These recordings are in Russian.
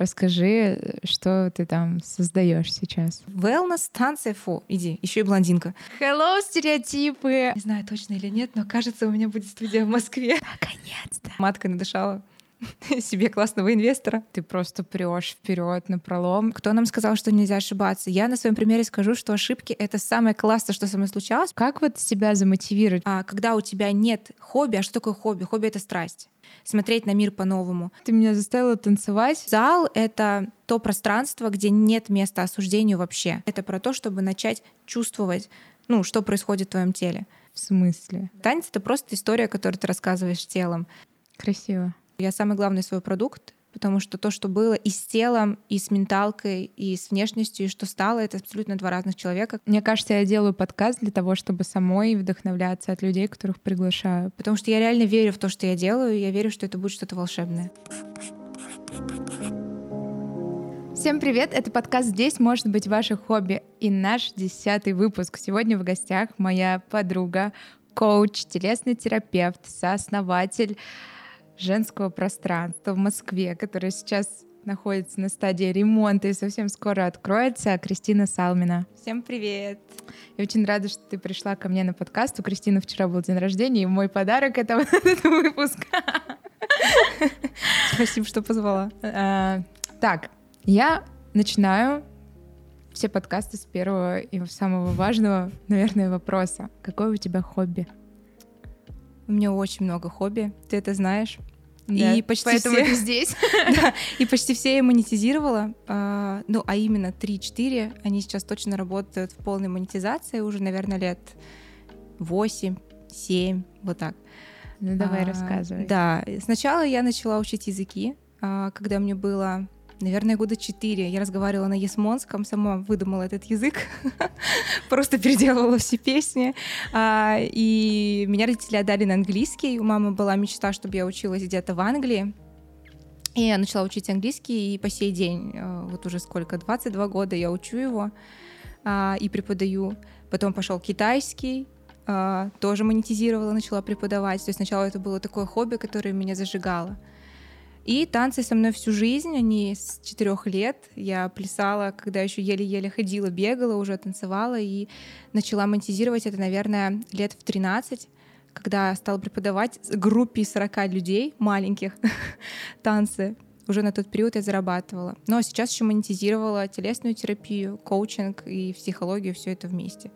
Расскажи, что ты там создаешь сейчас. Wellness, танцы, фу, иди, еще и блондинка. Hello, стереотипы! Не знаю точно или нет, но кажется, у меня будет студия в Москве. Наконец-то! Матка надышала себе классного инвестора. Ты просто прешь вперед на пролом. Кто нам сказал, что нельзя ошибаться? Я на своем примере скажу, что ошибки — это самое классное, что со мной случалось. Как вот себя замотивировать? А когда у тебя нет хобби, а что такое хобби? Хобби — это страсть смотреть на мир по-новому. Ты меня заставила танцевать. Зал — это то пространство, где нет места осуждению вообще. Это про то, чтобы начать чувствовать, ну, что происходит в твоем теле. В смысле? Танец — это просто история, которую ты рассказываешь телом. Красиво. Я самый главный свой продукт, потому что то, что было и с телом, и с менталкой, и с внешностью, и что стало, это абсолютно два разных человека. Мне кажется, я делаю подкаст для того, чтобы самой вдохновляться от людей, которых приглашаю. Потому что я реально верю в то, что я делаю, и я верю, что это будет что-то волшебное. Всем привет! Это подкаст «Здесь может быть ваше хобби» и наш десятый выпуск. Сегодня в гостях моя подруга, коуч, телесный терапевт, сооснователь женского пространства в Москве, которое сейчас находится на стадии ремонта и совсем скоро откроется, Кристина Салмина. Всем привет! Я очень рада, что ты пришла ко мне на подкаст. У Кристины вчера был день рождения, и мой подарок — это вот этот выпуск. Спасибо, что позвала. А, так, я начинаю все подкасты с первого и самого важного, наверное, вопроса. Какое у тебя хобби? У меня очень много хобби, ты это знаешь. Да, и почти поэтому все... ты здесь. да, и почти все я монетизировала. А, ну, а именно 3-4, они сейчас точно работают в полной монетизации уже, наверное, лет 8-7, вот так. Ну, давай а, рассказывай. Да, сначала я начала учить языки, а, когда мне было наверное, года четыре. Я разговаривала на ясмонском, сама выдумала этот язык, просто переделывала все песни. А, и меня родители отдали на английский. У мамы была мечта, чтобы я училась где-то в Англии. И я начала учить английский, и по сей день, э, вот уже сколько, 22 года я учу его а, и преподаю. Потом пошел китайский, а, тоже монетизировала, начала преподавать. То есть сначала это было такое хобби, которое меня зажигало. И танцы со мной всю жизнь, они с четырех лет. Я плясала, когда еще еле-еле ходила, бегала, уже танцевала и начала монетизировать это, наверное, лет в 13 когда стала преподавать группе 40 людей маленьких танцы. Уже на тот период я зарабатывала. Но сейчас еще монетизировала телесную терапию, коучинг и психологию, все это вместе.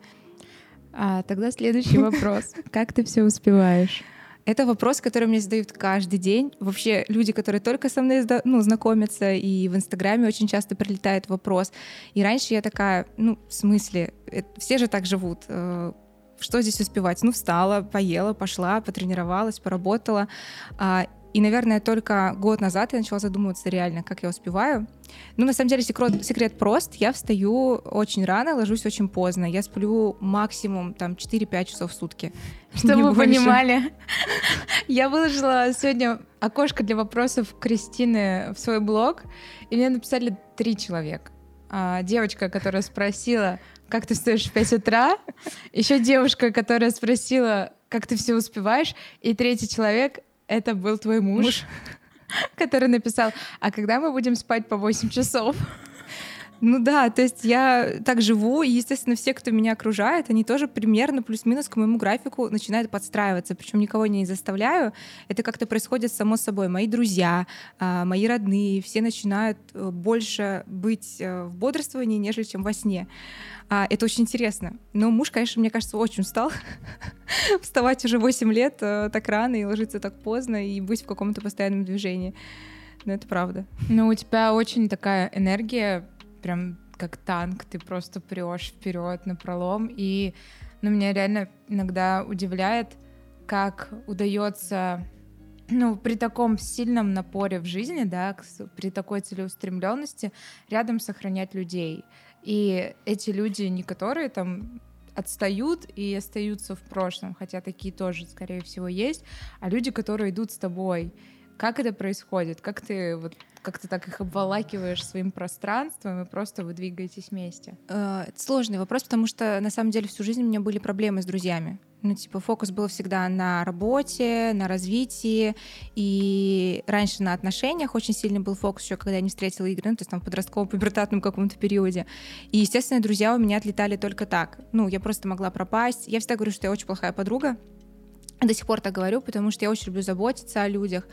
А тогда следующий вопрос. Как ты все успеваешь? Это вопрос, который мне задают каждый день. Вообще люди, которые только со мной ну, знакомятся, и в Инстаграме очень часто прилетает вопрос. И раньше я такая, ну, в смысле, это, все же так живут. Э, что здесь успевать? Ну, встала, поела, пошла, потренировалась, поработала. И, наверное, только год назад я начала задумываться реально, как я успеваю. Ну, на самом деле, секрет, секрет прост. Я встаю очень рано, ложусь очень поздно. Я сплю максимум там 4-5 часов в сутки. Чтобы вы понимали, я выложила сегодня окошко для вопросов Кристины в свой блог, и мне написали три человека. А, девочка, которая спросила, как ты встаешь в 5 утра, еще девушка, которая спросила, как ты все успеваешь, и третий человек, это был твой муж, муж. который написал, а когда мы будем спать по 8 часов? Ну да, то есть я так живу, и, естественно, все, кто меня окружает, они тоже примерно плюс-минус к моему графику начинают подстраиваться, причем никого не заставляю, это как-то происходит само собой. Мои друзья, а, мои родные, все начинают э, больше быть э, в бодрствовании, нежели чем во сне. А, это очень интересно. Но муж, конечно, мне кажется, очень устал вставать уже 8 лет э, так рано и ложиться так поздно и быть в каком-то постоянном движении. Но это правда. Ну, у тебя очень такая энергия, прям как танк, ты просто прешь вперед на пролом. И ну, меня реально иногда удивляет, как удается ну, при таком сильном напоре в жизни, да, при такой целеустремленности рядом сохранять людей. И эти люди не которые там отстают и остаются в прошлом, хотя такие тоже, скорее всего, есть, а люди, которые идут с тобой. Как это происходит? Как ты вот как ты так их обволакиваешь своим пространством и просто вы двигаетесь вместе? Э, это сложный вопрос, потому что на самом деле всю жизнь у меня были проблемы с друзьями. Ну, типа, фокус был всегда на работе, на развитии, и раньше на отношениях очень сильный был фокус еще, когда я не встретила Игоря, ну, то есть там в подростковом пубертатном каком-то периоде. И, естественно, друзья у меня отлетали только так. Ну, я просто могла пропасть. Я всегда говорю, что я очень плохая подруга, до сих пор так говорю, потому что я очень люблю заботиться о людях,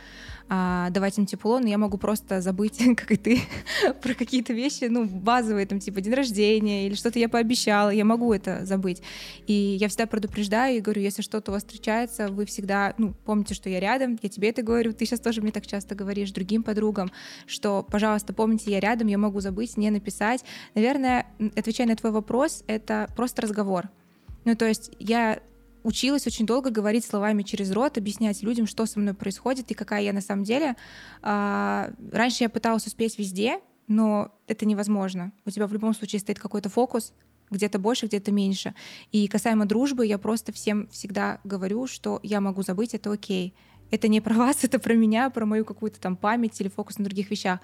а, давать им тепло, но я могу просто забыть, как и ты, про какие-то вещи, ну, базовые, там, типа день рождения или что-то я пообещала, я могу это забыть. И я всегда предупреждаю и говорю, если что-то у вас встречается, вы всегда, ну, помните, что я рядом, я тебе это говорю, ты сейчас тоже мне так часто говоришь, другим подругам, что, пожалуйста, помните, я рядом, я могу забыть, не написать. Наверное, отвечая на твой вопрос, это просто разговор. Ну, то есть я училась очень долго говорить словами через рот, объяснять людям, что со мной происходит и какая я на самом деле. А, раньше я пыталась успеть везде, но это невозможно. У тебя в любом случае стоит какой-то фокус, где-то больше, где-то меньше. И касаемо дружбы, я просто всем всегда говорю, что я могу забыть, это окей. Это не про вас, это про меня, про мою какую-то там память или фокус на других вещах.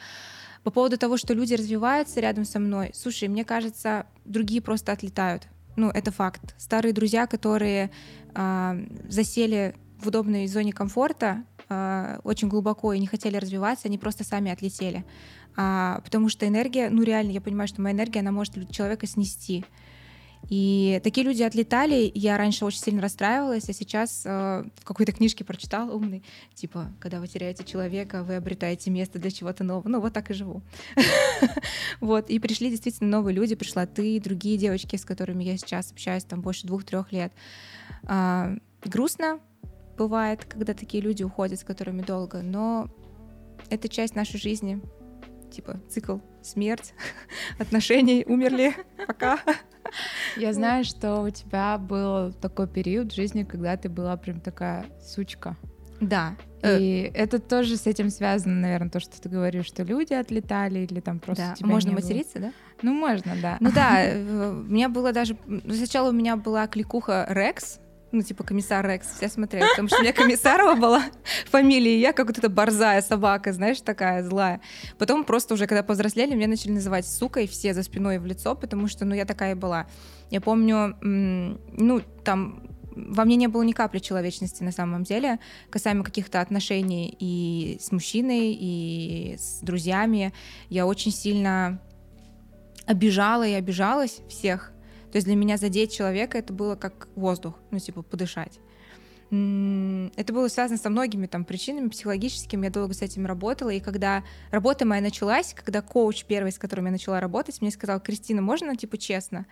По поводу того, что люди развиваются рядом со мной, слушай, мне кажется, другие просто отлетают ну, это факт. Старые друзья, которые э, засели в удобной зоне комфорта э, очень глубоко и не хотели развиваться, они просто сами отлетели. А, потому что энергия, ну реально, я понимаю, что моя энергия, она может человека снести. И такие люди отлетали. Я раньше очень сильно расстраивалась, а сейчас э, в какой-то книжке прочитала умный, типа, когда вы теряете человека, вы обретаете место для чего-то нового. Ну, вот так и живу. Вот. И пришли действительно новые люди. Пришла ты, другие девочки, с которыми я сейчас общаюсь, там больше двух-трех лет. А, грустно бывает, когда такие люди уходят, с которыми долго, но это часть нашей жизни. Типа цикл смерть, отношений, умерли, пока. Я знаю, что у тебя был такой период в жизни, когда ты была прям такая сучка. Да. И э... это тоже с этим связано, наверное, то, что ты говоришь, что люди отлетали или там просто. Да. Можно материться, было. да? Ну можно, да. Ну да, э, у меня было даже сначала у меня была кликуха Рекс, ну, типа комиссар Рекс, все смотрели, потому что у меня комиссарова была фамилия, и я как вот эта борзая собака, знаешь, такая злая. Потом просто уже, когда повзрослели, меня начали называть сукой все за спиной в лицо, потому что, ну, я такая и была. Я помню, ну, там во мне не было ни капли человечности на самом деле, касаемо каких-то отношений и с мужчиной, и с друзьями. Я очень сильно обижала и обижалась всех, то есть для меня задеть человека это было как воздух, ну типа подышать. Это было связано со многими там причинами психологическими, я долго с этим работала, и когда работа моя началась, когда коуч первый, с которым я начала работать, мне сказал, Кристина, можно, типа, честно?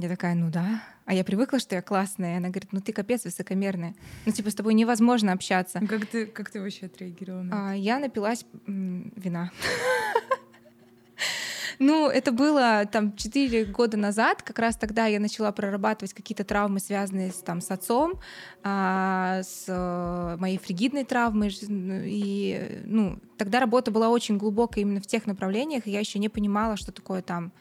Я такая, ну да. А я привыкла, что я классная. И она говорит, ну ты капец высокомерная. Ну типа с тобой невозможно общаться. Как ты, как ты вообще отреагировала на это? А, я напилась м, вина. Ну, это было там 4 года назад, как раз тогда я начала прорабатывать какие-то травмы, связанные с, там, с отцом, а, с э, моей фригидной травмой. И, ну, тогда работа была очень глубокая именно в тех направлениях, и я еще не понимала, что такое там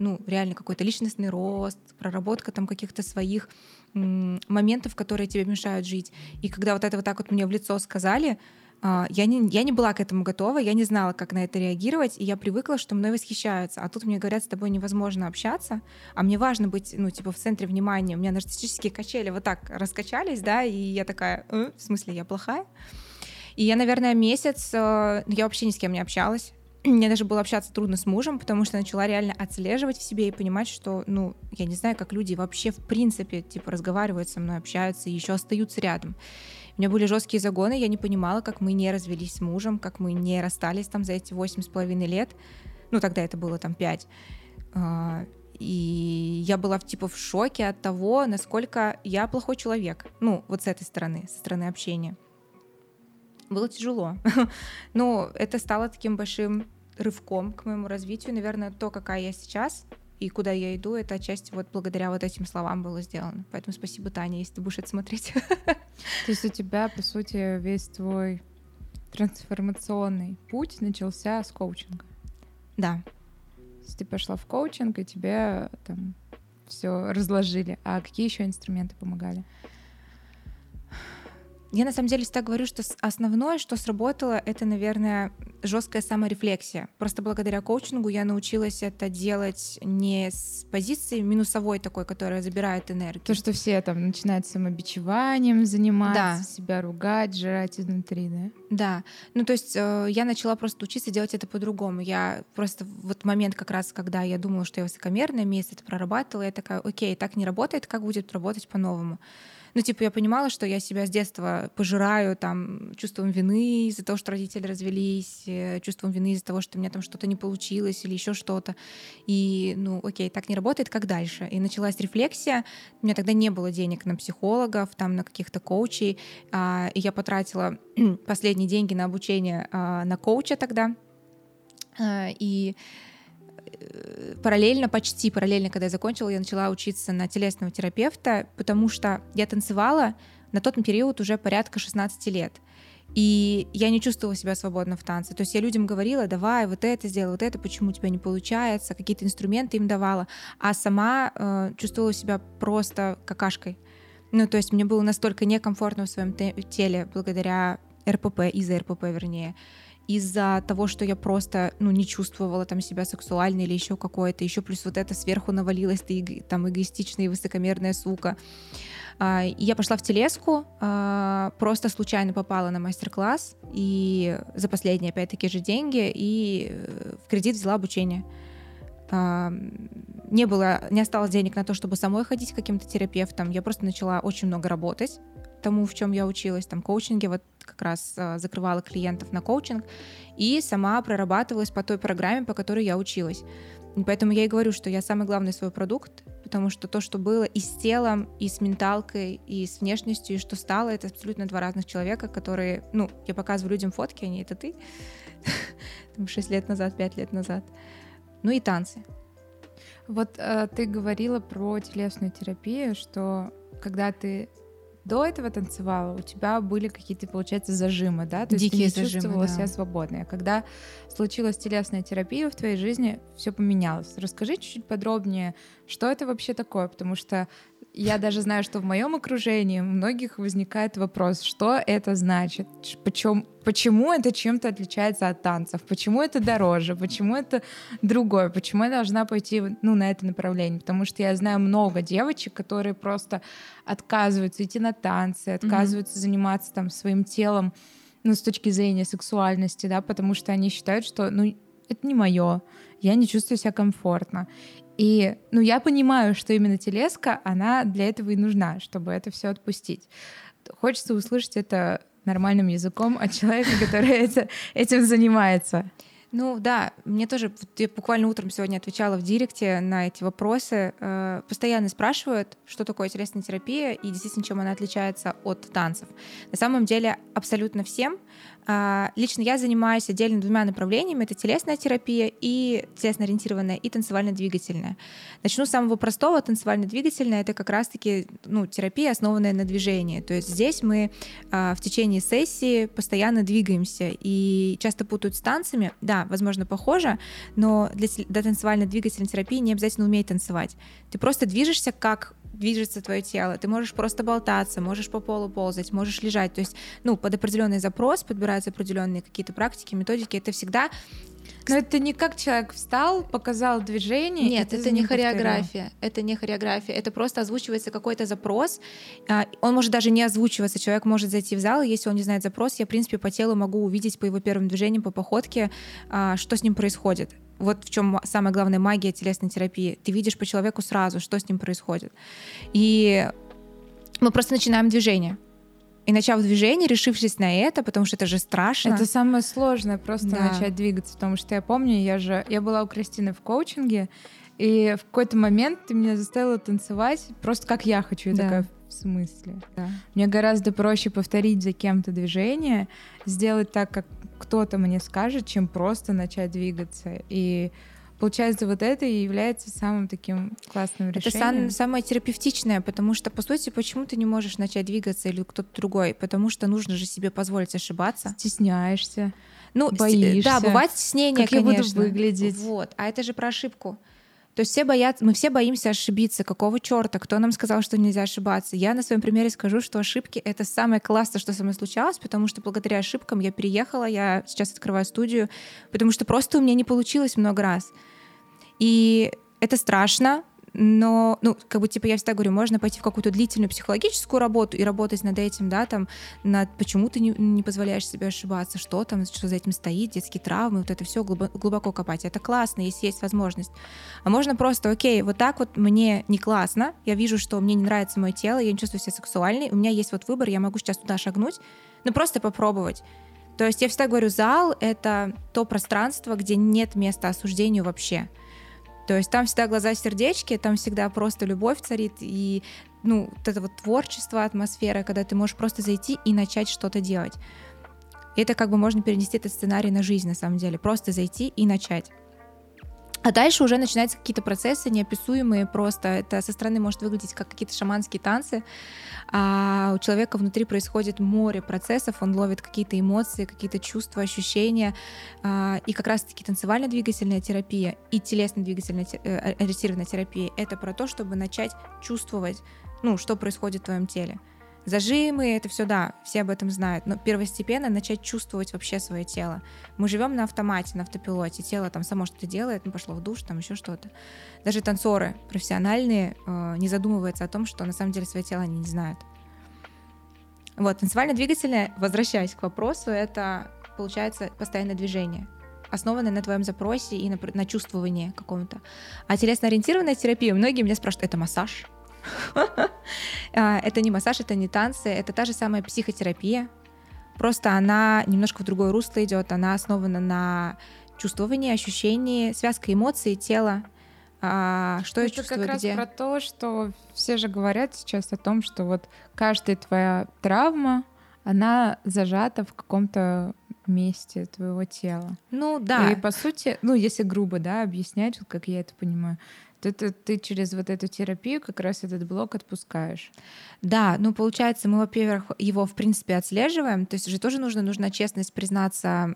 ну, реально какой-то личностный рост, проработка там каких-то своих моментов, которые тебе мешают жить. И когда вот это вот так вот мне в лицо сказали, я не, я не была к этому готова, я не знала, как на это реагировать, и я привыкла, что мной восхищаются. А тут мне говорят, с тобой невозможно общаться, а мне важно быть, ну, типа, в центре внимания. У меня нарциссические качели вот так раскачались, да, и я такая, э, в смысле, я плохая? И я, наверное, месяц, э, я вообще ни с кем не общалась. Мне даже было общаться трудно с мужем, потому что начала реально отслеживать в себе и понимать, что, ну, я не знаю, как люди вообще в принципе, типа, разговаривают со мной, общаются и еще остаются рядом. У меня были жесткие загоны, я не понимала, как мы не развелись с мужем, как мы не расстались там за эти восемь с половиной лет. Ну, тогда это было там пять. А, и я была типа в шоке от того, насколько я плохой человек. Ну, вот с этой стороны, со стороны общения. Было тяжело. Но это стало таким большим рывком к моему развитию. Наверное, то, какая я сейчас, и куда я иду, это отчасти вот благодаря вот этим словам было сделано. Поэтому спасибо, Таня, если ты будешь это смотреть. То есть у тебя, по сути, весь твой трансформационный путь начался с коучинга? Да. То есть ты пошла в коучинг, и тебе там все разложили. А какие еще инструменты помогали? Я на самом деле всегда говорю, что основное, что сработало, это, наверное, жесткая саморефлексия. Просто благодаря коучингу я научилась это делать не с позиции минусовой такой, которая забирает энергию. То, что все там начинают самобичеванием заниматься, да. себя ругать, жрать изнутри, да? Да. Ну, то есть э, я начала просто учиться делать это по-другому. Я просто вот момент как раз, когда я думала, что я высокомерная, месяц это прорабатывала, я такая, окей, так не работает, как будет работать по-новому? Ну, типа, я понимала, что я себя с детства пожираю там чувством вины из-за того, что родители развелись, э, чувством вины из-за того, что у меня там что-то не получилось или еще что-то. И, ну, окей, так не работает, как дальше? И началась рефлексия. У меня тогда не было денег на психологов, там, на каких-то коучей. А, и я потратила последние деньги на обучение а, на коуча тогда. А, и параллельно, почти параллельно, когда я закончила, я начала учиться на телесного терапевта, потому что я танцевала на тот период уже порядка 16 лет. И я не чувствовала себя свободно в танце. То есть я людям говорила, давай, вот это сделай, вот это, почему у тебя не получается, какие-то инструменты им давала, а сама э, чувствовала себя просто какашкой. Ну, то есть мне было настолько некомфортно в своем теле благодаря РПП, из-за РПП, вернее из-за того, что я просто, ну, не чувствовала там себя сексуальной или еще какое-то, еще плюс вот это сверху навалилось, ты там эгоистичная и высокомерная сука. А, я пошла в телеску, а, просто случайно попала на мастер-класс, и за последние, опять-таки, же деньги, и э, в кредит взяла обучение. А, не было, не осталось денег на то, чтобы самой ходить к каким-то терапевтам. Я просто начала очень много работать тому, в чем я училась, там коучинге, вот как раз э, закрывала клиентов на коучинг и сама прорабатывалась по той программе, по которой я училась. И поэтому я и говорю, что я самый главный свой продукт, потому что то, что было и с телом, и с менталкой, и с внешностью, и что стало, это абсолютно два разных человека, которые, ну, я показываю людям фотки, они это ты, там 6 лет назад, 5 лет назад. Ну и танцы. Вот э, ты говорила про телесную терапию, что когда ты до этого танцевала, у тебя были какие-то, получается, зажимы, да? То Дикие есть ты не зажимы, чувствовала да. себя свободной. А когда случилась телесная терапия в твоей жизни, все поменялось. Расскажи чуть-чуть подробнее, что это вообще такое, потому что я даже знаю, что в моем окружении у многих возникает вопрос, что это значит, почему, почему это чем-то отличается от танцев, почему это дороже, почему это другое, почему я должна пойти ну, на это направление, потому что я знаю много девочек, которые просто отказываются идти на танцы, отказываются mm-hmm. заниматься там своим телом, ну, с точки зрения сексуальности, да, потому что они считают, что, ну, это не мое, я не чувствую себя комфортно. И, ну, я понимаю, что именно телеска, она для этого и нужна, чтобы это все отпустить. Хочется услышать это нормальным языком от человека, который это, этим занимается. Ну да, мне тоже, я буквально утром сегодня отвечала в директе на эти вопросы. Э, постоянно спрашивают, что такое телесная терапия и действительно, чем она отличается от танцев. На самом деле абсолютно всем. А, лично я занимаюсь отдельно двумя направлениями. Это телесная терапия и телесно-ориентированная, и танцевально-двигательная. Начну с самого простого. Танцевально-двигательная — это как раз-таки ну, терапия, основанная на движении. То есть здесь мы а, в течение сессии постоянно двигаемся и часто путают с танцами. Да, возможно, похоже, но для, для танцевально-двигательной терапии не обязательно уметь танцевать. Ты просто движешься как движется твое тело. Ты можешь просто болтаться, можешь по полу ползать, можешь лежать. То есть, ну, под определенный запрос подбираются определенные какие-то практики, методики. Это всегда но это не как человек встал, показал движение. Нет, это не хореография. Повторил. Это не хореография. Это просто озвучивается какой-то запрос. А, он может даже не озвучиваться. Человек может зайти в зал, и если он не знает запрос, я, в принципе, по телу могу увидеть по его первым движениям, по походке, а, что с ним происходит. Вот в чем самая главная магия телесной терапии. Ты видишь по человеку сразу, что с ним происходит. И мы просто начинаем движение. И начав движение, решившись на это, потому что это же страшно. Это самое сложное, просто да. начать двигаться, потому что я помню, я же, я была у Кристины в коучинге, и в какой-то момент ты меня заставила танцевать просто как я хочу. Я да. такая, в смысле? Да. Мне гораздо проще повторить за кем-то движение, сделать так, как кто-то мне скажет, чем просто начать двигаться. И Получается, вот это и является самым таким классным решением. Это сам, самое терапевтичное, потому что, по сути, почему ты не можешь начать двигаться или кто-то другой? Потому что нужно же себе позволить ошибаться. Стесняешься. Ну, боишься. Да, бывает стеснение, как конечно. я буду выглядеть. Вот, а это же про ошибку. То есть все боятся, мы все боимся ошибиться. Какого черта? Кто нам сказал, что нельзя ошибаться? Я на своем примере скажу, что ошибки — это самое классное, что со мной случалось, потому что благодаря ошибкам я переехала, я сейчас открываю студию, потому что просто у меня не получилось много раз. И это страшно, но, ну, как бы, типа, я всегда говорю, можно пойти в какую-то длительную психологическую работу и работать над этим, да, там, над почему ты не, не позволяешь себе ошибаться, что там, что за этим стоит, детские травмы, вот это все глубоко, глубоко копать. Это классно, если есть возможность. А можно просто, окей, вот так вот мне не классно, я вижу, что мне не нравится мое тело, я не чувствую себя сексуальной, у меня есть вот выбор, я могу сейчас туда шагнуть, но просто попробовать. То есть я всегда говорю, зал — это то пространство, где нет места осуждению вообще. То есть там всегда глаза сердечки, там всегда просто любовь царит, и ну, вот это вот творчество, атмосфера, когда ты можешь просто зайти и начать что-то делать. Это как бы можно перенести этот сценарий на жизнь, на самом деле. Просто зайти и начать. А дальше уже начинаются какие-то процессы неописуемые просто. Это со стороны может выглядеть как какие-то шаманские танцы, а у человека внутри происходит море процессов, он ловит какие-то эмоции, какие-то чувства, ощущения. А, и как раз-таки танцевально-двигательная терапия и телесно-двигательная э, ориентированная терапия — это про то, чтобы начать чувствовать, ну, что происходит в твоем теле. Зажимы, это все, да, все об этом знают, но первостепенно начать чувствовать вообще свое тело. Мы живем на автомате, на автопилоте, тело там само что-то делает, ну, пошло в душ, там еще что-то. Даже танцоры профессиональные э, не задумываются о том, что на самом деле свое тело они не знают. Вот, танцевально-двигательное, возвращаясь к вопросу, это, получается, постоянное движение основанное на твоем запросе и на, на чувствовании каком-то. А телесно-ориентированная терапия, многие меня спрашивают, это массаж? А, это не массаж, это не танцы, это та же самая психотерапия. Просто она немножко в другое русло идет, она основана на чувствовании, ощущении, связка эмоций, тела. А, что это я чувствую, как где? раз про то, что все же говорят сейчас о том, что вот каждая твоя травма, она зажата в каком-то месте твоего тела. Ну да. И по сути, ну если грубо, да, объяснять, как я это понимаю, ты, ты, ты через вот эту терапию как раз этот блок отпускаешь. Да, ну получается, мы, во-первых, его в принципе отслеживаем, то есть же тоже нужно, нужна честность признаться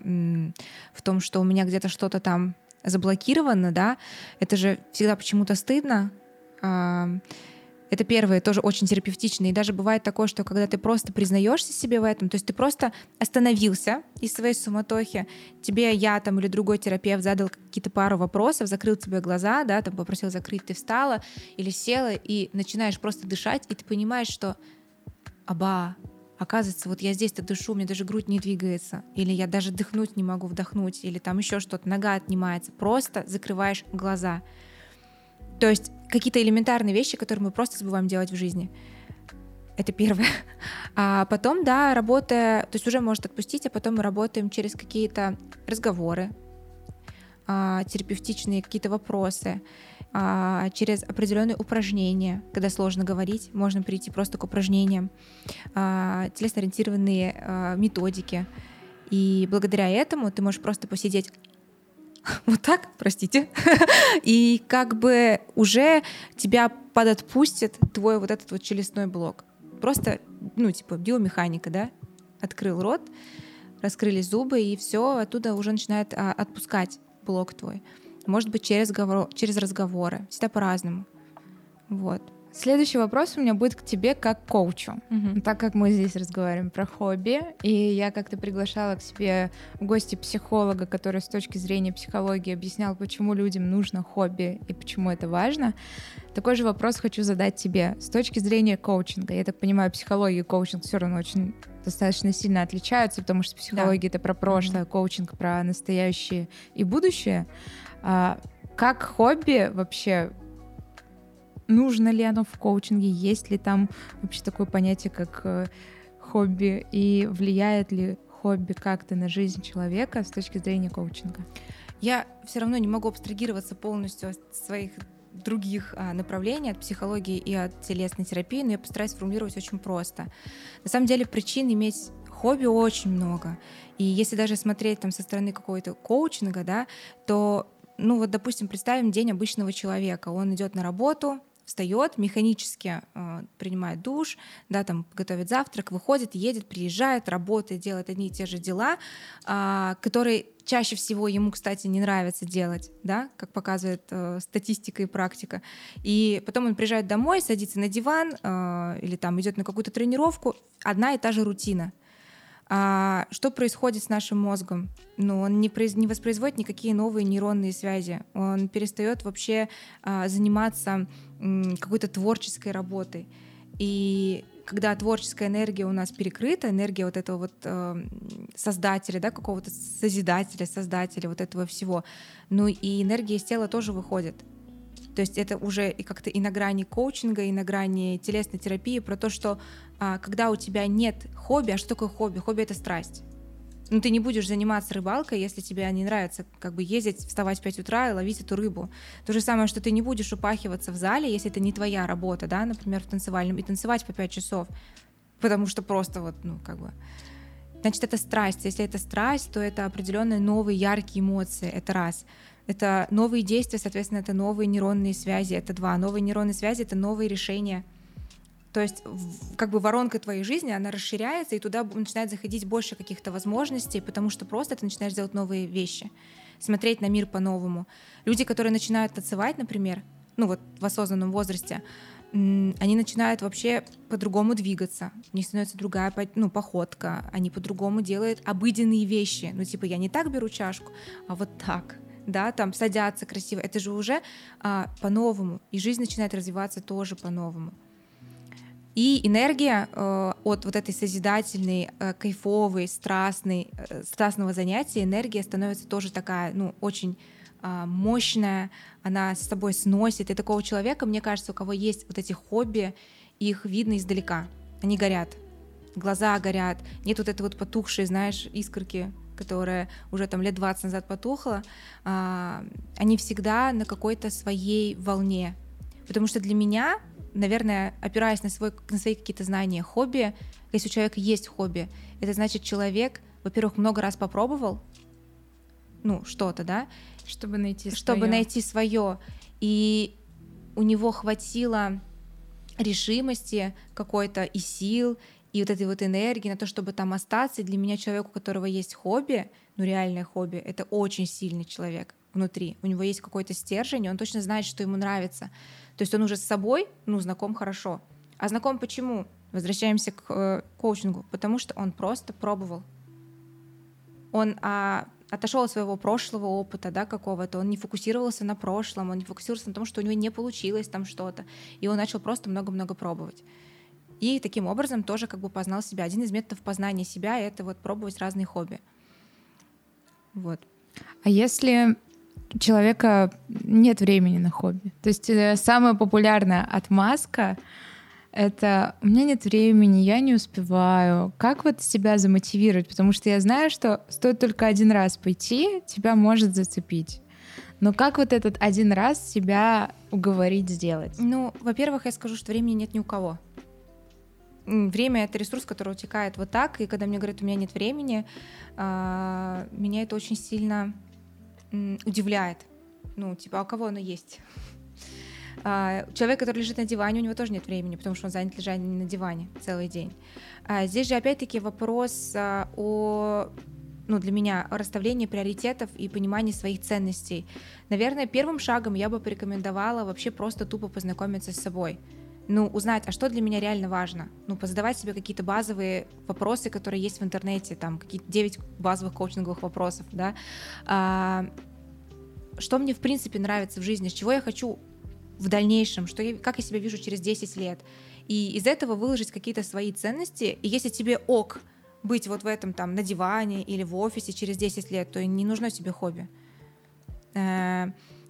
в том, что у меня где-то что-то там заблокировано, да, это же всегда почему-то стыдно, это первое, тоже очень терапевтично. И даже бывает такое, что когда ты просто признаешься себе в этом, то есть ты просто остановился из своей суматохи, тебе я там или другой терапевт задал какие-то пару вопросов, закрыл тебе глаза, да, там попросил закрыть, ты встала или села и начинаешь просто дышать, и ты понимаешь, что аба, оказывается, вот я здесь-то дышу, у меня даже грудь не двигается, или я даже дыхнуть не могу вдохнуть, или там еще что-то, нога отнимается. Просто закрываешь глаза. То есть какие-то элементарные вещи, которые мы просто забываем делать в жизни. Это первое. А потом, да, работая, то есть уже может отпустить, а потом мы работаем через какие-то разговоры, а, терапевтичные какие-то вопросы, а, через определенные упражнения, когда сложно говорить, можно перейти просто к упражнениям, а, телесно-ориентированные методики. И благодаря этому ты можешь просто посидеть вот так, простите, и как бы уже тебя подотпустит твой вот этот вот челюстной блок. Просто, ну, типа биомеханика, да? Открыл рот, раскрылись зубы, и все оттуда уже начинает а, отпускать блок твой. Может быть, через, говор... через разговоры. Всегда по-разному. Вот. Следующий вопрос у меня будет к тебе как коучу. Угу. Так как мы здесь разговариваем про хобби, и я как-то приглашала к себе в гости психолога, который с точки зрения психологии объяснял, почему людям нужно хобби и почему это важно. Такой же вопрос хочу задать тебе с точки зрения коучинга. Я так понимаю, психология и коучинг все равно очень достаточно сильно отличаются, потому что психология да. это про прошлое, mm коучинг про настоящее и будущее. А, как хобби вообще нужно ли оно в коучинге, есть ли там вообще такое понятие, как э, хобби, и влияет ли хобби как-то на жизнь человека с точки зрения коучинга? Я все равно не могу абстрагироваться полностью от своих других а, направлений, от психологии и от телесной терапии, но я постараюсь сформулировать очень просто. На самом деле причин иметь хобби очень много. И если даже смотреть там со стороны какого-то коучинга, да, то, ну вот, допустим, представим день обычного человека. Он идет на работу, встает, механически э, принимает душ, да, там готовит завтрак, выходит, едет, приезжает, работает, делает одни и те же дела, э, которые чаще всего ему, кстати, не нравится делать, да, как показывает э, статистика и практика. И потом он приезжает домой, садится на диван э, или там идет на какую-то тренировку, одна и та же рутина — а что происходит с нашим мозгом? Ну, он не, произ... не воспроизводит никакие новые нейронные связи. Он перестает вообще а, заниматься м, какой-то творческой работой. И когда творческая энергия у нас перекрыта, энергия вот этого вот э, создателя, да, какого-то созидателя, создателя вот этого всего, ну и энергия из тела тоже выходит. То есть это уже и как-то и на грани коучинга, и на грани телесной терапии про то, что а, когда у тебя нет хобби, а что такое хобби? Хобби — это страсть. Ну, ты не будешь заниматься рыбалкой, если тебе не нравится как бы ездить, вставать в 5 утра и ловить эту рыбу. То же самое, что ты не будешь упахиваться в зале, если это не твоя работа, да, например, в танцевальном, и танцевать по 5 часов, потому что просто вот, ну, как бы... Значит, это страсть. Если это страсть, то это определенные новые яркие эмоции, это раз. Это новые действия, соответственно, это новые нейронные связи, это два. Новые нейронные связи — это новые решения — то есть как бы воронка твоей жизни, она расширяется, и туда начинает заходить больше каких-то возможностей, потому что просто ты начинаешь делать новые вещи, смотреть на мир по-новому. Люди, которые начинают танцевать, например, ну вот в осознанном возрасте, они начинают вообще по-другому двигаться, у них становится другая ну, походка, они по-другому делают обыденные вещи. Ну, типа, я не так беру чашку, а вот так да, там садятся красиво, это же уже а, по-новому, и жизнь начинает развиваться тоже по-новому. И энергия э, от вот этой созидательной, э, кайфовой, страстной, э, страстного занятия, энергия становится тоже такая, ну, очень э, мощная, она с собой сносит. И такого человека, мне кажется, у кого есть вот эти хобби, их видно издалека. Они горят, глаза горят, нет вот этой вот потухшей, знаешь, искорки, которая уже там лет 20 назад потухла, э, они всегда на какой-то своей волне. Потому что для меня наверное, опираясь на, свой, на свои какие-то знания, хобби, если у человека есть хобби, это значит, человек, во-первых, много раз попробовал, ну, что-то, да? Чтобы найти Чтобы своё. найти свое. И у него хватило решимости какой-то и сил, и вот этой вот энергии на то, чтобы там остаться. И для меня человек, у которого есть хобби, ну реальное хобби, это очень сильный человек внутри. У него есть какой-то стержень, и он точно знает, что ему нравится. То есть он уже с собой, ну, знаком хорошо. А знаком почему? Возвращаемся к э, коучингу. Потому что он просто пробовал. Он а, отошел от своего прошлого опыта, да, какого-то. Он не фокусировался на прошлом, он не фокусировался на том, что у него не получилось там что-то. И он начал просто много-много пробовать. И таким образом тоже как бы познал себя. Один из методов познания себя — это вот пробовать разные хобби. Вот. А если у человека нет времени на хобби. То есть э, самая популярная отмазка — это «у меня нет времени, я не успеваю». Как вот себя замотивировать? Потому что я знаю, что стоит только один раз пойти, тебя может зацепить. Но как вот этот один раз себя уговорить сделать? Ну, во-первых, я скажу, что времени нет ни у кого. Время — это ресурс, который утекает вот так, и когда мне говорят, у меня нет времени, а, меня это очень сильно удивляет. Ну, типа, а у кого оно есть? А, человек, который лежит на диване, у него тоже нет времени, потому что он занят лежанием на диване целый день. А здесь же опять-таки вопрос о ну, для меня о расставлении приоритетов и понимании своих ценностей. Наверное, первым шагом я бы порекомендовала вообще просто тупо познакомиться с собой. Ну, узнать, а что для меня реально важно. Ну, позадавать себе какие-то базовые вопросы, которые есть в интернете, там, какие-то 9 базовых коучинговых вопросов, да. А, что мне в принципе нравится в жизни, с чего я хочу в дальнейшем, что я, как я себя вижу через 10 лет. И из этого выложить какие-то свои ценности. И если тебе ок быть вот в этом там на диване или в офисе через 10 лет, то не нужно тебе хобби.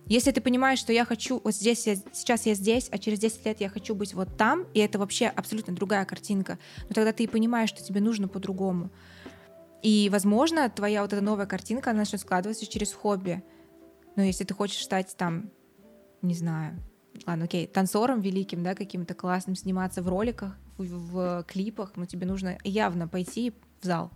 Если ты понимаешь, что я хочу, вот здесь я, сейчас я здесь, а через 10 лет я хочу быть вот там, и это вообще абсолютно другая картинка, но тогда ты и понимаешь, что тебе нужно по-другому. И, возможно, твоя вот эта новая картинка, она начнет складываться через хобби. Но если ты хочешь стать там, не знаю, ладно, окей, танцором великим, да, каким-то классным, сниматься в роликах, в, в клипах, но тебе нужно явно пойти в зал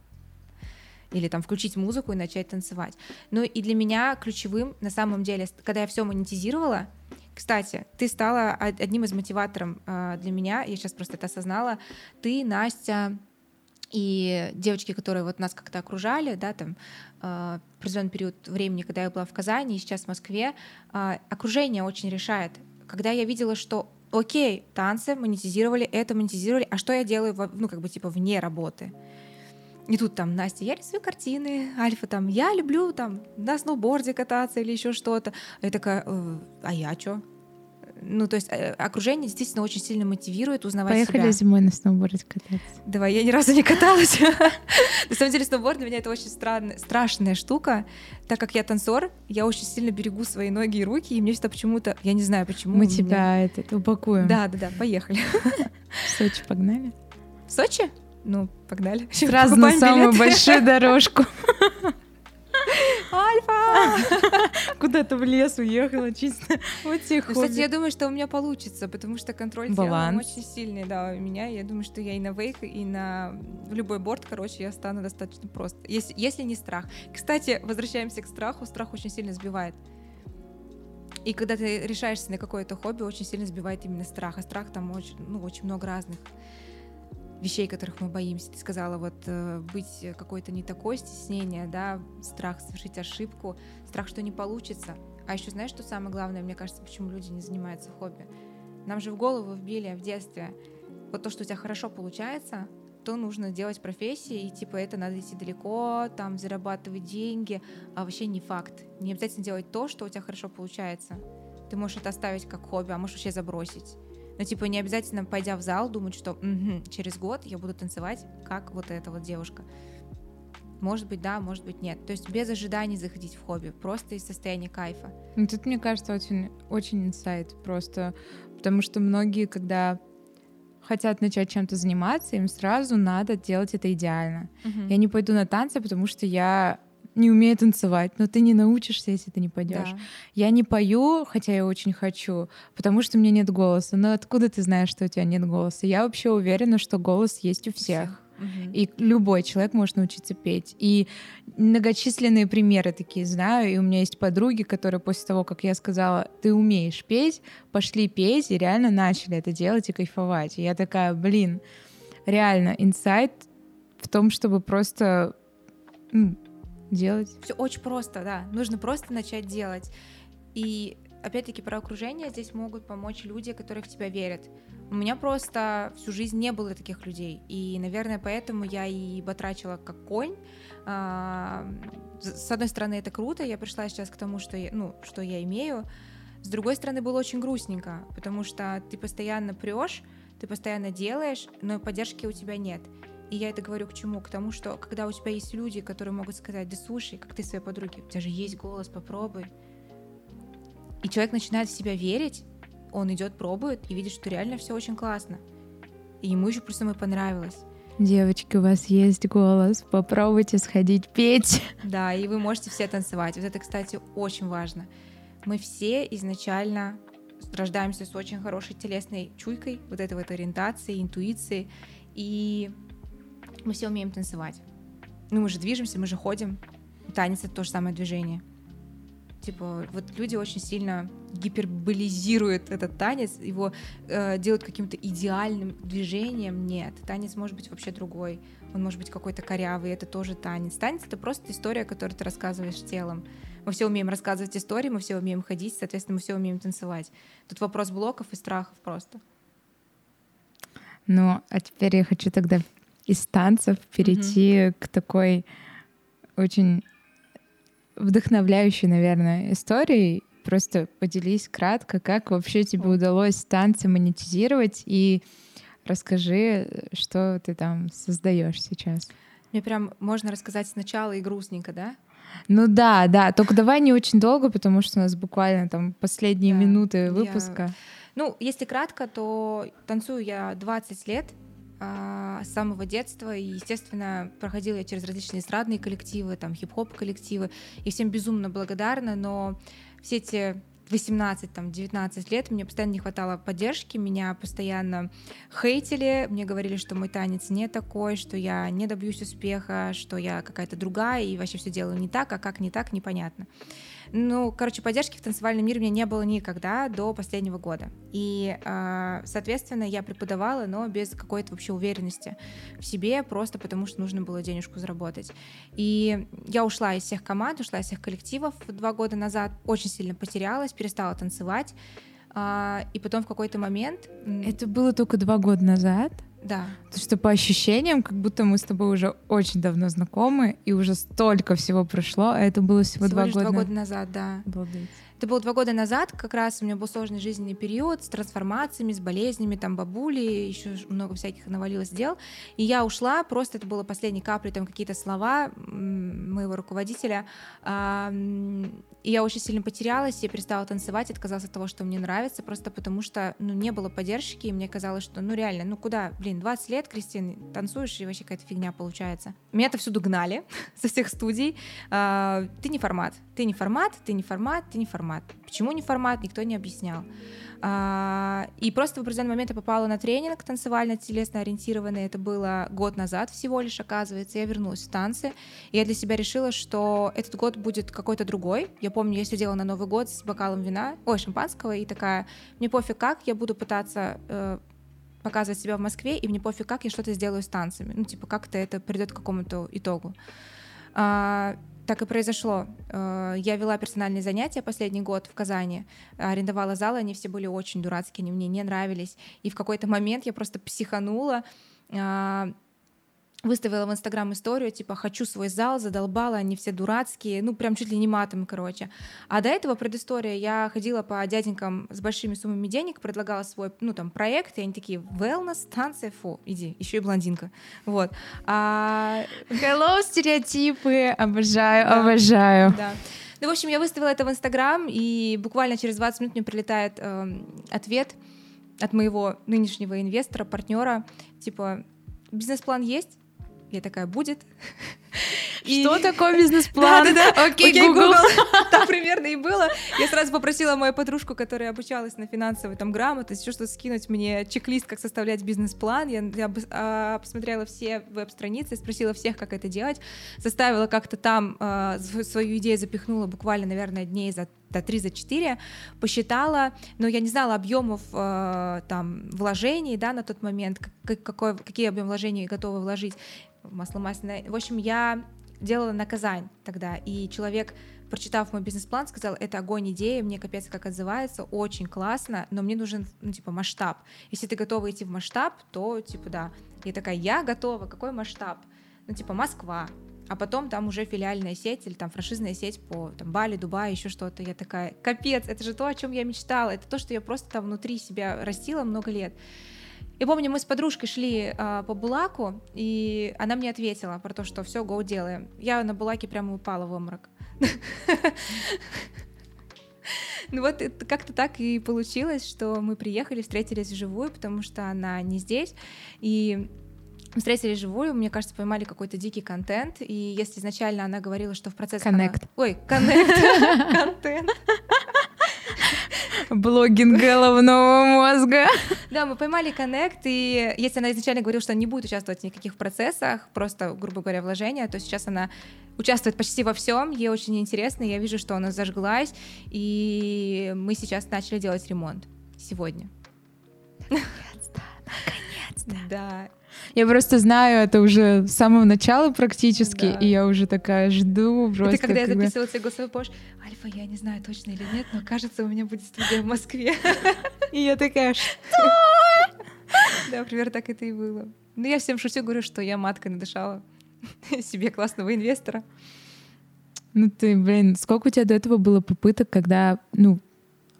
или там включить музыку и начать танцевать. Ну и для меня ключевым, на самом деле, когда я все монетизировала, Кстати, ты стала одним из мотиваторов э, для меня, я сейчас просто это осознала. Ты, Настя, и девочки, которые вот нас как-то окружали, да, там, э, определенный период времени, когда я была в Казани и сейчас в Москве, э, окружение очень решает. Когда я видела, что окей, танцы монетизировали, это монетизировали, а что я делаю, ну, как бы, типа, вне работы? И тут там Настя, я рисую картины, Альфа там, я люблю там на сноуборде кататься или еще что-то. Я такая, э, а я что? Ну, то есть э, окружение действительно очень сильно мотивирует узнавать Поехали себя. зимой на сноуборде кататься. Давай, я ни разу не каталась. На самом деле сноуборд для меня это очень страшная штука. Так как я танцор, я очень сильно берегу свои ноги и руки, и мне всегда почему-то, я не знаю почему. Мы тебя это, упакуем. Да, да, да, поехали. В Сочи погнали? В Сочи? Ну, погнали. Сразу на самую большую дорожку. Альфа! Куда-то в лес уехала чисто. Вот тех ну, Кстати, я думаю, что у меня получится, потому что контроль Баланс. очень сильный, да, у меня. Я думаю, что я и на вейк, и на любой борт, короче, я стану достаточно просто. Если, если не страх. Кстати, возвращаемся к страху. Страх очень сильно сбивает. И когда ты решаешься на какое-то хобби, очень сильно сбивает именно страх. А страх там очень, ну, очень много разных вещей, которых мы боимся. Ты сказала, вот э, быть какой-то не такой, стеснение, да, страх совершить ошибку, страх, что не получится. А еще знаешь, что самое главное, мне кажется, почему люди не занимаются хобби? Нам же в голову вбили в детстве, вот то, что у тебя хорошо получается, то нужно делать профессии, и типа это надо идти далеко, там зарабатывать деньги, а вообще не факт. Не обязательно делать то, что у тебя хорошо получается. Ты можешь это оставить как хобби, а можешь вообще забросить. Но типа не обязательно, пойдя в зал, думать, что угу, через год я буду танцевать, как вот эта вот девушка. Может быть, да, может быть, нет. То есть без ожиданий заходить в хобби, просто из состояния кайфа. Ну, тут, мне кажется, очень, очень инсайт просто, потому что многие, когда хотят начать чем-то заниматься, им сразу надо делать это идеально. Угу. Я не пойду на танцы, потому что я не умею танцевать, но ты не научишься, если ты не пойдешь. Да. Я не пою, хотя я очень хочу, потому что у меня нет голоса. Но откуда ты знаешь, что у тебя нет голоса? Я вообще уверена, что голос есть у всех. Угу. И любой человек может научиться петь. И многочисленные примеры такие знаю. И у меня есть подруги, которые после того, как я сказала, ты умеешь петь, пошли петь и реально начали это делать и кайфовать. И я такая, блин, реально, инсайт в том, чтобы просто делать. Все очень просто, да. Нужно просто начать делать. И опять-таки про окружение здесь могут помочь люди, которые в тебя верят. У меня просто всю жизнь не было таких людей. И, наверное, поэтому я и батрачила как конь. А, с одной стороны, это круто, я пришла сейчас к тому, что я, ну, что я имею. С другой стороны, было очень грустненько, потому что ты постоянно прешь, ты постоянно делаешь, но поддержки у тебя нет. И я это говорю к чему? К тому, что когда у тебя есть люди, которые могут сказать, да слушай, как ты своей подруге, у тебя же есть голос, попробуй. И человек начинает в себя верить, он идет, пробует и видит, что реально все очень классно. И ему еще просто самой понравилось. Девочки, у вас есть голос, попробуйте сходить петь. Да, и вы можете все танцевать. Вот это, кстати, очень важно. Мы все изначально рождаемся с очень хорошей телесной чуйкой, вот этой вот ориентацией, интуицией. И мы все умеем танцевать. Ну, мы же движемся, мы же ходим. Танец — это то же самое движение. Типа, вот люди очень сильно гиперболизируют этот танец, его э, делают каким-то идеальным движением. Нет, танец может быть вообще другой. Он может быть какой-то корявый, это тоже танец. Танец — это просто история, которую ты рассказываешь телом. Мы все умеем рассказывать истории, мы все умеем ходить, соответственно, мы все умеем танцевать. Тут вопрос блоков и страхов просто. Ну, а теперь я хочу тогда из танцев перейти mm-hmm. к такой очень вдохновляющей, наверное, истории. Просто поделись кратко, как вообще тебе удалось танцы монетизировать и расскажи, что ты там создаешь сейчас. Мне прям можно рассказать сначала и грустненько, да? Ну да, да, только давай не очень долго, потому что у нас буквально там последние да, минуты выпуска. Я... Ну, если кратко, то танцую я 20 лет, с самого детства. И, естественно, проходила я через различные эстрадные коллективы, там, хип-хоп коллективы. И всем безумно благодарна, но все эти 18, там, 19 лет мне постоянно не хватало поддержки, меня постоянно хейтили, мне говорили, что мой танец не такой, что я не добьюсь успеха, что я какая-то другая и вообще все делаю не так, а как не так, непонятно. Ну, короче, поддержки в танцевальном мире у меня не было никогда до последнего года. И, э, соответственно, я преподавала, но без какой-то вообще уверенности в себе, просто потому что нужно было денежку заработать. И я ушла из всех команд, ушла из всех коллективов два года назад, очень сильно потерялась, перестала танцевать. А, и потом в какой-то момент... Это было только два года назад? Да. То, что по ощущениям, как будто мы с тобой уже очень давно знакомы, и уже столько всего прошло, а это было всего, всего два года. два года назад, да. Обалдеть. Это было два года назад, как раз у меня был сложный жизненный период с трансформациями, с болезнями, там бабули, еще много всяких навалилось дел. И я ушла, просто это было последней каплей, там какие-то слова моего руководителя. И я очень сильно потерялась, я перестала танцевать, отказалась от того, что мне нравится, просто потому что ну, не было поддержки, и мне казалось, что ну реально, ну куда, блин, 20 лет, Кристин, танцуешь, и вообще какая-то фигня получается. Меня-то всюду гнали со всех студий. А, ты не формат, ты не формат, ты не формат, ты не формат. Почему не формат, никто не объяснял. А, и просто в определенный момент я попала на тренинг танцевально-телесно ориентированный. Это было год назад всего лишь, оказывается. Я вернулась в танцы. И я для себя решила, что этот год будет какой-то другой. Я помню, я сидела на Новый год с бокалом вина, ой, шампанского, и такая, мне пофиг как, я буду пытаться э, показывать себя в Москве, и мне пофиг как я что-то сделаю с танцами. Ну, типа, как-то это придет к какому-то итогу. А, так и произошло. Э, я вела персональные занятия последний год в Казани, арендовала залы, они все были очень дурацкие, они мне не нравились. И в какой-то момент я просто психанула, а, выставила в Инстаграм историю, типа, хочу свой зал, задолбала, они все дурацкие, ну, прям чуть ли не матом, короче. А до этого предыстория, я ходила по дяденькам с большими суммами денег, предлагала свой, ну, там, проект, и они такие, wellness, станция, фу, иди, еще и блондинка, вот. А... Hello, стереотипы, обожаю, да. обожаю. Да. Ну, в общем, я выставила это в Инстаграм, и буквально через 20 минут мне прилетает э, ответ от моего нынешнего инвестора, партнера, типа, бизнес-план есть? Я такая, будет. Что такое бизнес-план? Да-да-да, окей, Google. Так примерно и было. Я сразу попросила мою подружку, которая обучалась на финансовой там грамотности, что-то скинуть мне чек-лист, как составлять бизнес-план. Я, я а, посмотрела все веб-страницы, спросила всех, как это делать, заставила как-то там а, свою идею запихнула буквально, наверное, дней за до 3 за 4, посчитала, но я не знала объемов э, там вложений, да, на тот момент, как, какой, какие объем вложений готовы вложить масло масляное. В общем, я делала на Казань тогда, и человек, прочитав мой бизнес-план, сказал, это огонь идеи, мне капец как отзывается, очень классно, но мне нужен, ну, типа, масштаб. Если ты готова идти в масштаб, то, типа, да. Я такая, я готова, какой масштаб? Ну, типа, Москва, а потом там уже филиальная сеть или там франшизная сеть по там, Бали, Дубай, еще что-то. Я такая, капец, это же то, о чем я мечтала, это то, что я просто там внутри себя растила много лет. Я помню, мы с подружкой шли э, по Булаку, и она мне ответила про то, что все, го делаем. Я на Булаке прямо упала в обморок. Ну вот как-то так и получилось, что мы приехали, встретились вживую, потому что она не здесь. И встретились живую, мне кажется, поймали какой-то дикий контент, и если изначально она говорила, что в процессе... Коннект. Она... Ой, коннект, контент. Блогинг головного мозга. Да, мы поймали коннект, и если она изначально говорила, что она не будет участвовать в никаких процессах, просто, грубо говоря, вложения, то сейчас она участвует почти во всем, ей очень интересно, я вижу, что она зажглась, и мы сейчас начали делать ремонт сегодня. Наконец-то, наконец-то. Да, я просто знаю это уже с самого начала практически, да. и я уже такая жду просто. Это когда, когда... я записывала тебе голосовой пош, Альфа, я не знаю точно или нет, но кажется, у меня будет студия в Москве. И я такая, что? Да, примерно так это и было. Ну, я всем шучу, говорю, что я маткой надышала себе классного инвестора. Ну ты, блин, сколько у тебя до этого было попыток, когда, ну,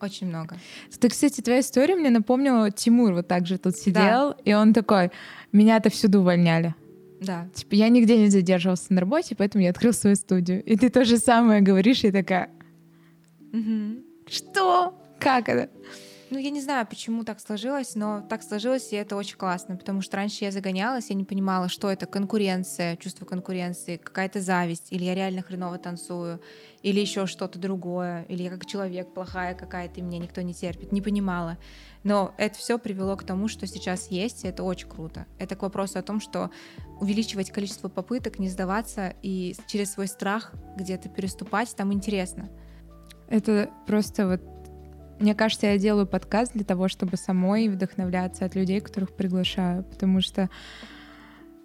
очень много. Ты, кстати, твоя история мне напомнила, Тимур вот так же тут сидел, да. и он такой, меня-то всюду увольняли. Да. Типа, я нигде не задерживался на работе, поэтому я открыл свою студию. И ты то же самое говоришь, и такая... Угу. Что? Как это? Ну, я не знаю, почему так сложилось, но так сложилось, и это очень классно, потому что раньше я загонялась, я не понимала, что это конкуренция, чувство конкуренции, какая-то зависть, или я реально хреново танцую, или еще что-то другое, или я как человек плохая какая-то, и меня никто не терпит, не понимала. Но это все привело к тому, что сейчас есть, и это очень круто. Это к вопросу о том, что увеличивать количество попыток, не сдаваться и через свой страх где-то переступать, там интересно. Это просто вот мне кажется, я делаю подкаст для того, чтобы самой вдохновляться от людей, которых приглашаю, потому что,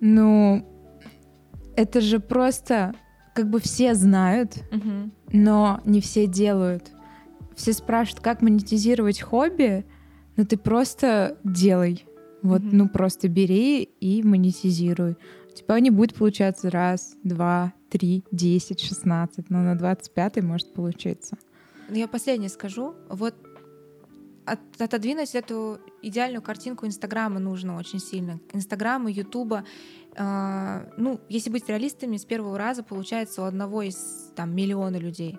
ну, это же просто, как бы все знают, Мгм. но не все делают. Все спрашивают, как монетизировать хобби, но ты просто делай. Вот, Мгм. ну просто бери и монетизируй. У тебя не будет получаться раз, два, три, десять, шестнадцать, но на двадцать пятый может получиться. Ну, Я последнее скажу. Вот от- отодвинуть эту идеальную картинку Инстаграма нужно очень сильно. Инстаграма, Ютуба. э, ну, если быть реалистами, с первого раза получается у одного из там миллиона людей.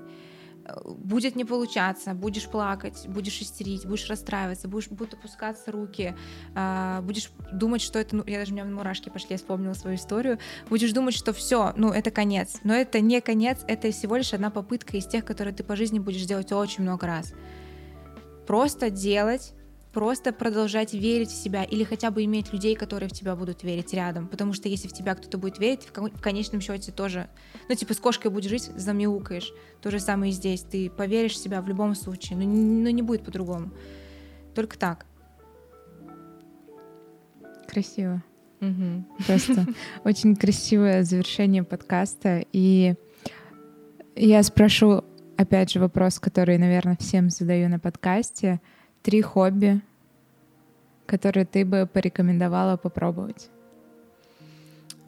Будет не получаться, будешь плакать, будешь истерить, будешь расстраиваться, будешь, будут опускаться руки, а, будешь думать, что это, ну, я даже у меня мурашки пошли, я вспомнила свою историю, будешь думать, что все, ну, это конец. Но это не конец, это всего лишь одна попытка из тех, которые ты по жизни будешь делать очень много раз. Просто делать, просто продолжать верить в себя или хотя бы иметь людей, которые в тебя будут верить рядом. Потому что если в тебя кто-то будет верить, в кон- в конечном счете тоже, ну, типа, с кошкой будешь жить, замяукаешь. То же самое и здесь. Ты поверишь в себя в любом случае, но, но не будет по-другому. Только так. Красиво. Просто очень красивое завершение подкаста. И я спрошу, опять же, вопрос, который, наверное, всем задаю на подкасте. Три хобби, которые ты бы порекомендовала попробовать.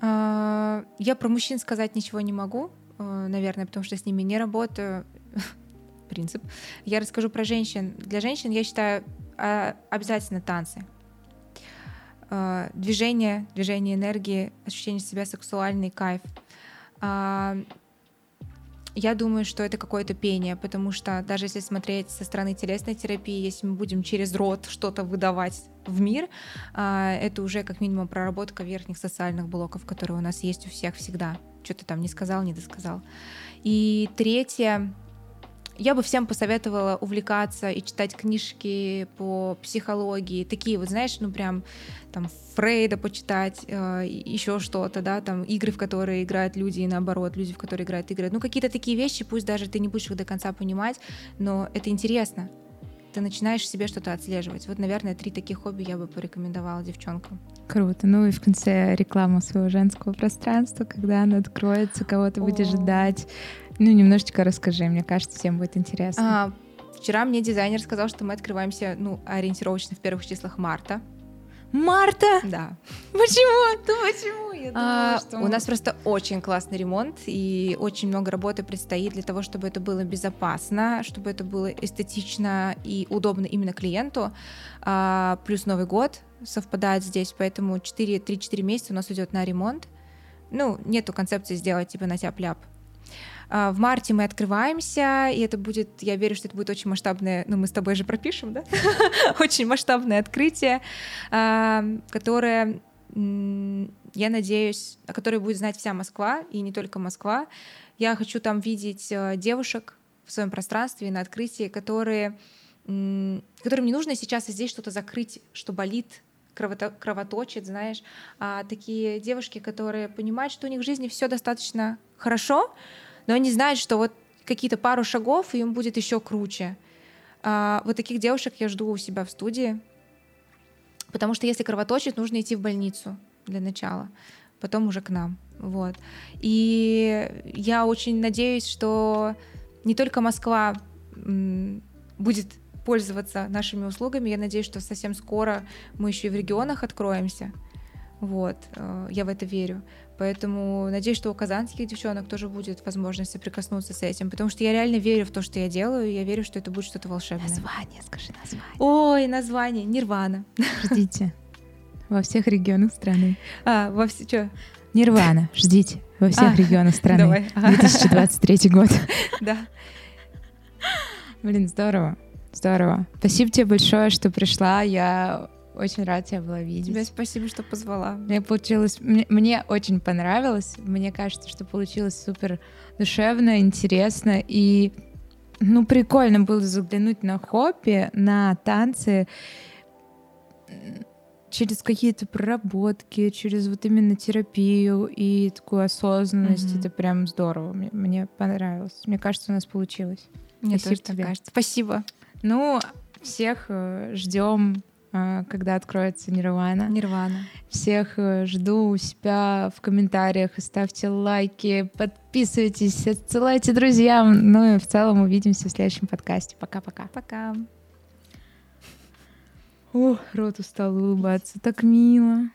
А, Я про мужчин сказать ничего не могу, э, наверное, потому что с ними не работаю. Принцип. Я расскажу про женщин. Для женщин я считаю а, обязательно танцы. А, Движение, движение энергии, ощущение себя сексуальный кайф. Я думаю, что это какое-то пение, потому что даже если смотреть со стороны телесной терапии, если мы будем через рот что-то выдавать в мир, а, это уже как минимум проработка верхних социальных блоков, которые у нас есть у всех всегда. Что ты там не сказал, не досказал. И третье, я бы всем посоветовала увлекаться и читать книжки по психологии, такие вот, знаешь, ну прям там Фрейда почитать, еще что-то, да, там игры, в которые играют люди, и наоборот, люди, в которые играют игры. Ну какие-то такие вещи, пусть даже ты не будешь их до конца понимать, но это интересно. Ты начинаешь себе что-то отслеживать. Вот, наверное, три таких хобби я бы порекомендовала девчонкам. Круто. Ну и в конце реклама своего женского пространства, когда оно откроется, кого ты будешь ждать. Ну, немножечко расскажи, мне кажется, всем будет интересно. А, вчера мне дизайнер сказал, что мы открываемся, ну, ориентировочно в первых числах марта. Марта! Да. Почему? Да почему? Я А, думала, что у нас просто очень классный ремонт и очень много работы предстоит для того, чтобы это было безопасно, чтобы это было эстетично и удобно именно клиенту. А, плюс Новый год совпадает здесь, поэтому 4, 3-4 месяца у нас уйдет на ремонт. Ну, нету концепции сделать типа на тяп-ляп. А, В марте мы открываемся, и это будет, я верю, что это будет очень масштабное, ну мы с тобой же пропишем, да? Очень масштабное открытие, а, которое, я надеюсь, о которой будет знать вся Москва, и не только Москва. Я хочу там видеть э, девушек в своем пространстве на открытии, которые, которым не нужно сейчас здесь что-то закрыть, что болит, кровото- кровоточит, знаешь, а такие девушки, которые понимают, что у них в жизни все достаточно хорошо, но они знают, что вот какие-то пару шагов, и им будет еще круче. А, вот таких девушек я жду у себя в студии, потому что если кровоточит, нужно идти в больницу для начала, потом уже к нам. Вот. И я очень надеюсь, что не только Москва будет пользоваться нашими услугами, я надеюсь, что совсем скоро мы еще и в регионах откроемся. Вот, э, я в это верю. Поэтому надеюсь, что у казанских девчонок тоже будет возможность соприкоснуться с этим, потому что я реально верю в то, что я делаю, и я верю, что это будет что-то волшебное. Название, скажи название. Ой, название Нирвана. Ждите. Во всех регионах страны. А, во все что? Нирвана, ждите. Во всех А, регионах страны. Давай. Ага. 2023 год. Да. Блин, здорово. Здорово. Спасибо тебе большое, что пришла. Я очень рад тебя была видеть. Тебе спасибо, что позвала. Мне получилось, мне, мне очень понравилось. Мне кажется, что получилось супер душевно, интересно и ну прикольно было заглянуть на хобби, на танцы через какие-то проработки, через вот именно терапию и такую осознанность. Мгм. Это прям здорово. Мне, мне понравилось. Мне кажется, у нас получилось. Мне Спасибо тоже тебе. кажется. Спасибо. Ну, всех э, ждем, когда откроется Нирвана. Нирвана. Всех э, жду у себя в комментариях. Ставьте лайки, подписывайтесь, отсылайте друзьям. Ну и в целом увидимся в следующем подкасте. Пока-пока. Пока. О, рот устал улыбаться. Так мило.